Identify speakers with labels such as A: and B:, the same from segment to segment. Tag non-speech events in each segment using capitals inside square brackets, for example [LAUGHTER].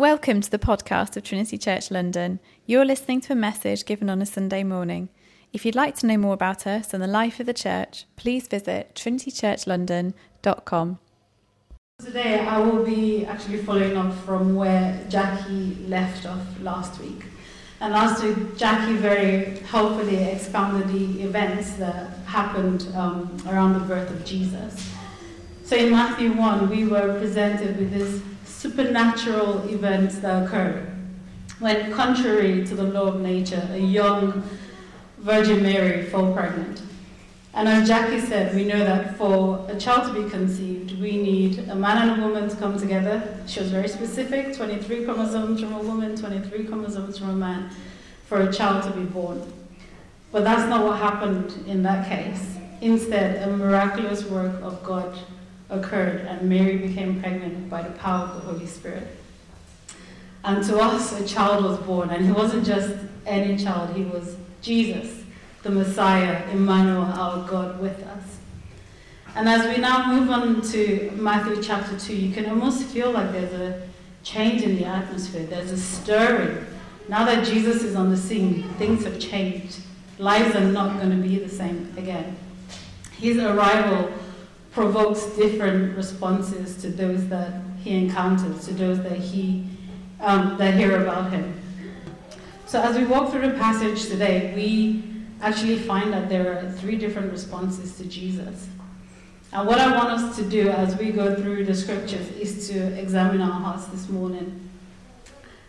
A: Welcome to the podcast of Trinity Church London. You're listening to a message given on a Sunday morning. If you'd like to know more about us and the life of the church, please visit trinitychurchlondon.com.
B: Today I will be actually following up from where Jackie left off last week. And last week, Jackie very helpfully expounded the events that happened um, around the birth of Jesus. So in Matthew 1, we were presented with this supernatural events that occurred when, contrary to the law of nature, a young Virgin Mary fell pregnant. And as Jackie said, we know that for a child to be conceived, we need a man and a woman to come together. She was very specific 23 chromosomes from a woman, 23 chromosomes from a man, for a child to be born. But that's not what happened in that case. Instead, a miraculous work of God occurred and Mary became pregnant by the power of the Holy Spirit. And to us, a child was born, and he wasn't just any child, he was Jesus, the Messiah, Emmanuel, our God with us. And as we now move on to Matthew chapter 2, you can almost feel like there's a change in the atmosphere, there's a stirring. Now that Jesus is on the scene, things have changed. Lives are not going to be the same again. His arrival provokes different responses to those that he encounters, to those that he um, that hear about him. So as we walk through the passage today, we actually find that there are three different responses to Jesus. And what I want us to do as we go through the scriptures is to examine our hearts this morning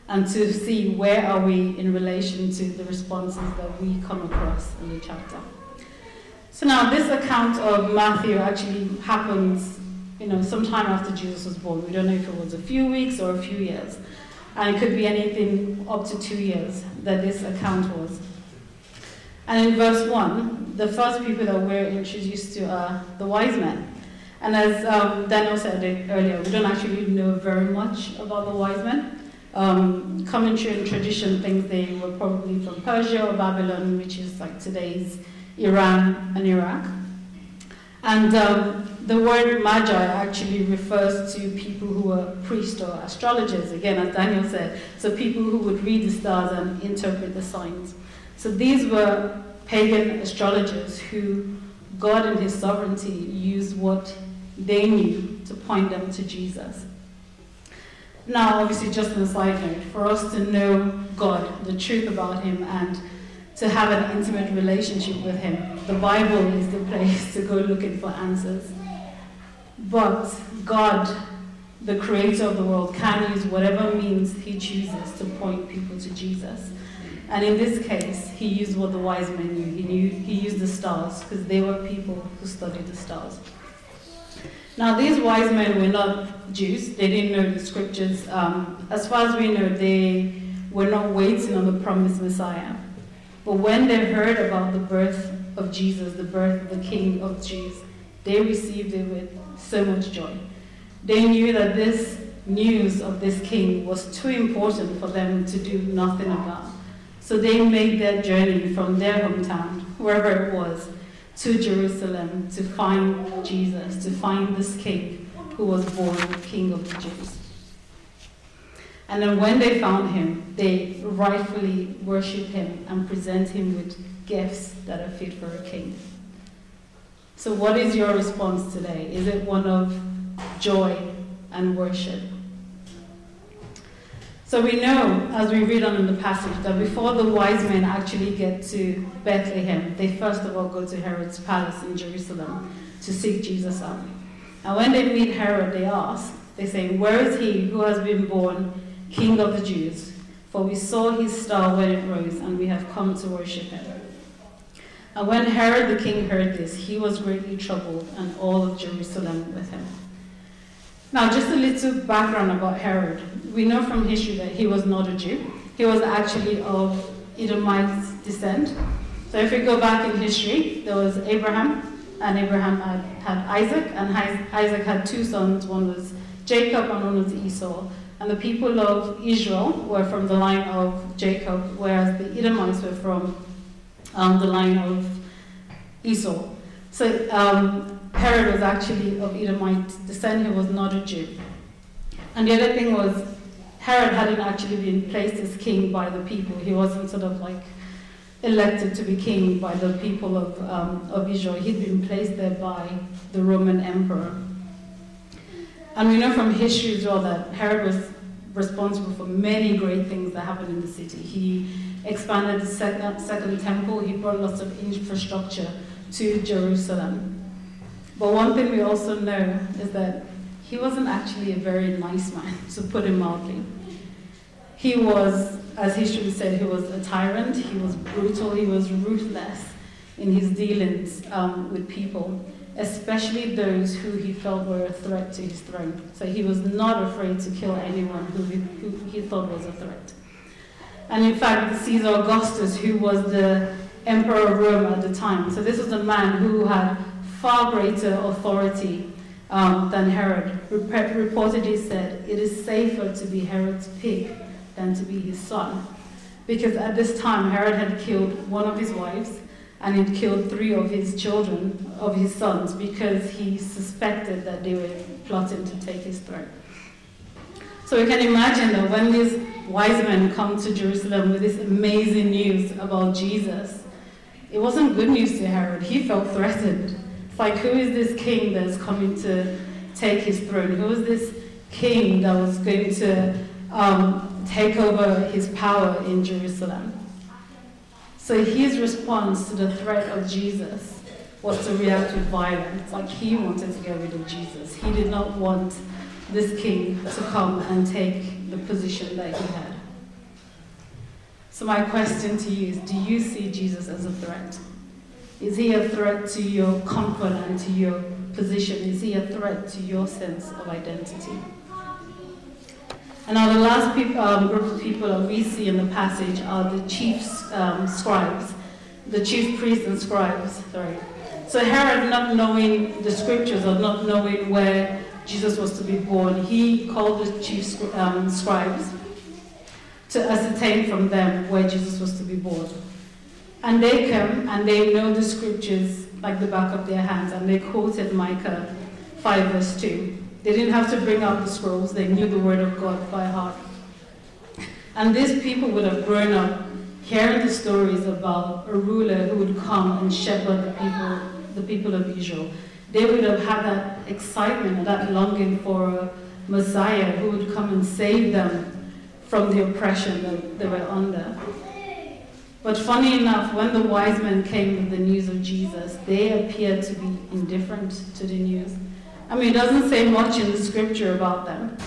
B: and to see where are we in relation to the responses that we come across in the chapter. So now this account of Matthew actually happens, you know, sometime after Jesus was born. We don't know if it was a few weeks or a few years. And it could be anything up to two years that this account was. And in verse 1, the first people that we're introduced to are the wise men. And as um, Daniel said earlier, we don't actually know very much about the wise men. Um, commentary and tradition thinks they were probably from Persia or Babylon, which is like today's Iran and Iraq. And um, the word magi actually refers to people who were priests or astrologers, again, as Daniel said, so people who would read the stars and interpret the signs. So these were pagan astrologers who God in his sovereignty used what they knew to point them to Jesus. Now, obviously, just on a side note, for us to know God, the truth about him, and to have an intimate relationship with Him. The Bible is the place to go looking for answers. But God, the creator of the world, can use whatever means He chooses to point people to Jesus. And in this case, He used what the wise men knew. He, knew, he used the stars because they were people who studied the stars. Now, these wise men were not Jews, they didn't know the scriptures. Um, as far as we know, they were not waiting on the promised Messiah. But when they heard about the birth of Jesus, the birth of the King of Jews, they received it with so much joy. They knew that this news of this king was too important for them to do nothing about. So they made their journey from their hometown, wherever it was, to Jerusalem to find Jesus, to find this king who was born King of the Jews. And then when they found him, they rightfully worship him and present him with gifts that are fit for a king. So, what is your response today? Is it one of joy and worship? So, we know, as we read on in the passage, that before the wise men actually get to Bethlehem, they first of all go to Herod's palace in Jerusalem to seek Jesus out. And when they meet Herod, they ask, they say, Where is he who has been born King of the Jews, for we saw his star when it rose, and we have come to worship him. And when Herod the king heard this, he was greatly troubled, and all of Jerusalem with him. Now, just a little background about Herod. We know from history that he was not a Jew. He was actually of Edomite descent. So if we go back in history, there was Abraham, and Abraham had, had Isaac, and Isaac had two sons. One was Jacob, and one was Esau. And the people of Israel were from the line of Jacob, whereas the Edomites were from um, the line of Esau. So um, Herod was actually of Edomite descent, he was not a Jew. And the other thing was, Herod hadn't actually been placed as king by the people. He wasn't sort of like elected to be king by the people of, um, of Israel. He'd been placed there by the Roman emperor. And we know from history as well that Herod was responsible for many great things that happened in the city. He expanded the second, second temple, he brought lots of infrastructure to Jerusalem. But one thing we also know is that he wasn't actually a very nice man, [LAUGHS] to put it mildly. He was, as history said, he was a tyrant, he was brutal, he was ruthless in his dealings um, with people especially those who he felt were a threat to his throne. So he was not afraid to kill anyone who he, who he thought was a threat. And in fact, Caesar Augustus, who was the emperor of Rome at the time, so this was a man who had far greater authority um, than Herod, reportedly said, It is safer to be Herod's pig than to be his son. Because at this time, Herod had killed one of his wives and he'd killed three of his children, of his sons, because he suspected that they were plotting to take his throne. So we can imagine that when these wise men come to Jerusalem with this amazing news about Jesus, it wasn't good news to Herod. He felt threatened. It's like, who is this king that's coming to take his throne? Who is this king that was going to um, take over his power in Jerusalem? So his response to the threat of Jesus was to react with violence, like he wanted to get rid of Jesus. He did not want this king to come and take the position that he had. So, my question to you is do you see Jesus as a threat? Is he a threat to your comfort and to your position? Is he a threat to your sense of identity? And now the last um, group of people that we see in the passage are the chief um, scribes, the chief priests and scribes. Sorry. So Herod, not knowing the scriptures or not knowing where Jesus was to be born, he called the chief um, scribes to ascertain from them where Jesus was to be born. And they come and they know the scriptures like the back of their hands, and they quoted Micah 5 verse 2. They didn't have to bring out the scrolls, they knew the word of God by heart. And these people would have grown up hearing the stories about a ruler who would come and shepherd the people, the people of Israel. They would have had that excitement, that longing for a Messiah who would come and save them from the oppression that they were under. But funny enough, when the wise men came with the news of Jesus, they appeared to be indifferent to the news. I mean, it doesn't say much in the scripture about them,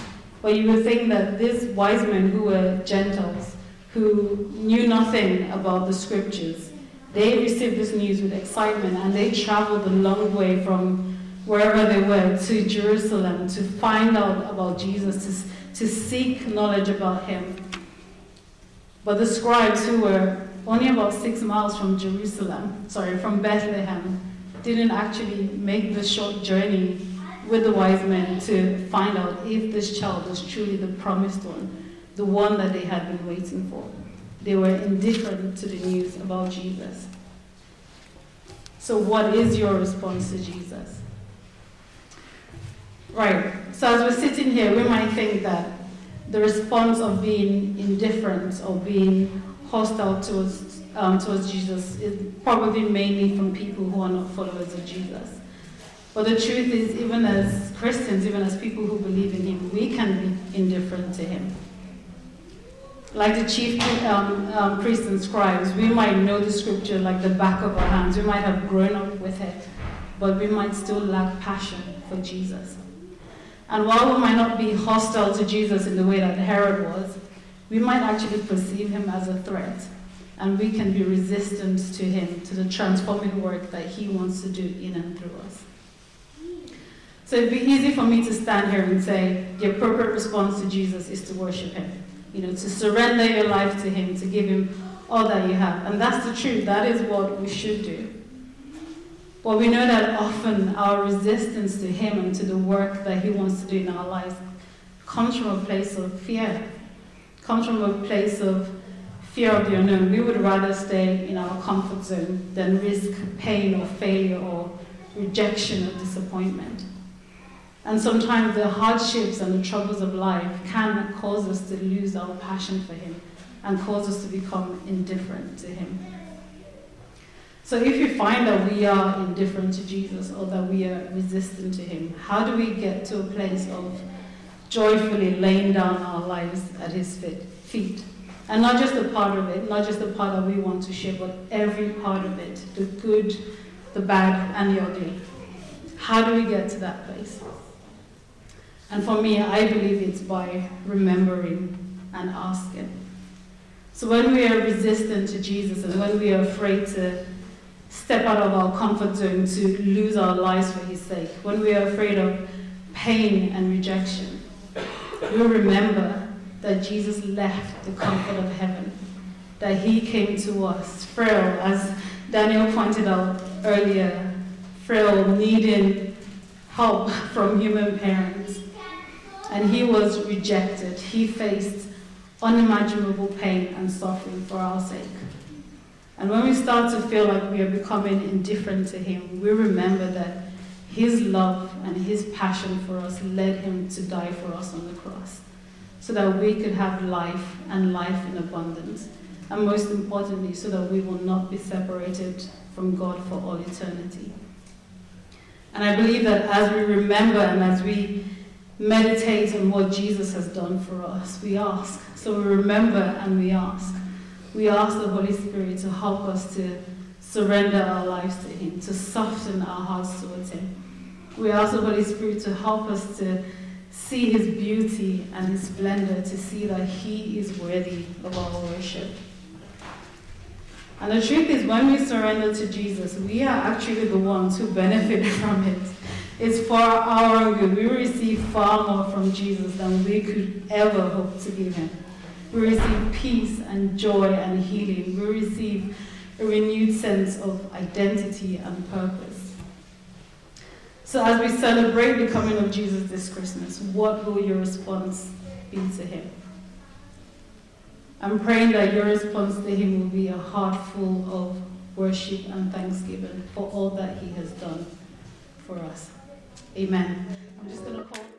B: but you would think that these wise men who were Gentiles, who knew nothing about the scriptures, they received this news with excitement and they traveled a long way from wherever they were to Jerusalem to find out about Jesus, to, to seek knowledge about him. But the scribes who were only about six miles from Jerusalem, sorry, from Bethlehem, didn't actually make the short journey with the wise men to find out if this child was truly the promised one, the one that they had been waiting for. They were indifferent to the news about Jesus. So, what is your response to Jesus? Right, so as we're sitting here, we might think that the response of being indifferent or being hostile towards, um, towards Jesus is probably mainly from people who are not followers of Jesus. But the truth is, even as Christians, even as people who believe in Him, we can be indifferent to Him. Like the chief um, um, priests and scribes, we might know the scripture like the back of our hands. We might have grown up with it, but we might still lack passion for Jesus. And while we might not be hostile to Jesus in the way that Herod was, we might actually perceive him as a threat. And we can be resistant to him, to the transforming work that he wants to do in and through us. So it'd be easy for me to stand here and say the appropriate response to Jesus is to worship him. You know, to surrender your life to him, to give him all that you have. And that's the truth. That is what we should do. But we know that often our resistance to him and to the work that he wants to do in our lives comes from a place of fear, comes from a place of fear of the unknown. We would rather stay in our comfort zone than risk pain or failure or rejection or disappointment. And sometimes the hardships and the troubles of life can cause us to lose our passion for Him and cause us to become indifferent to Him. So if you find that we are indifferent to Jesus or that we are resistant to Him, how do we get to a place of joyfully laying down our lives at His feet? And not just the part of it, not just the part that we want to share, but every part of it the good, the bad, and the ugly. How do we get to that place? And for me, I believe it's by remembering and asking. So when we are resistant to Jesus and when we are afraid to step out of our comfort zone to lose our lives for his sake, when we are afraid of pain and rejection, we remember that Jesus left the comfort of heaven, that he came to us frail, as Daniel pointed out earlier, frail, needing help [LAUGHS] from human parents and he was rejected. He faced unimaginable pain and suffering for our sake. And when we start to feel like we are becoming indifferent to him, we remember that his love and his passion for us led him to die for us on the cross so that we could have life and life in abundance. And most importantly, so that we will not be separated from God for all eternity. And I believe that as we remember and as we meditate on what Jesus has done for us. We ask. So we remember and we ask. We ask the Holy Spirit to help us to surrender our lives to Him, to soften our hearts towards Him. We ask the Holy Spirit to help us to see His beauty and His splendor, to see that He is worthy of our worship. And the truth is, when we surrender to Jesus, we are actually the ones who benefit [LAUGHS] from it is for our good. We receive far more from Jesus than we could ever hope to give him. We receive peace and joy and healing. We receive a renewed sense of identity and purpose. So, as we celebrate the coming of Jesus this Christmas, what will your response be to him? I'm praying that your response to him will be a heart full of worship and thanksgiving for all that he has done for us. Amen. I'm just going to call.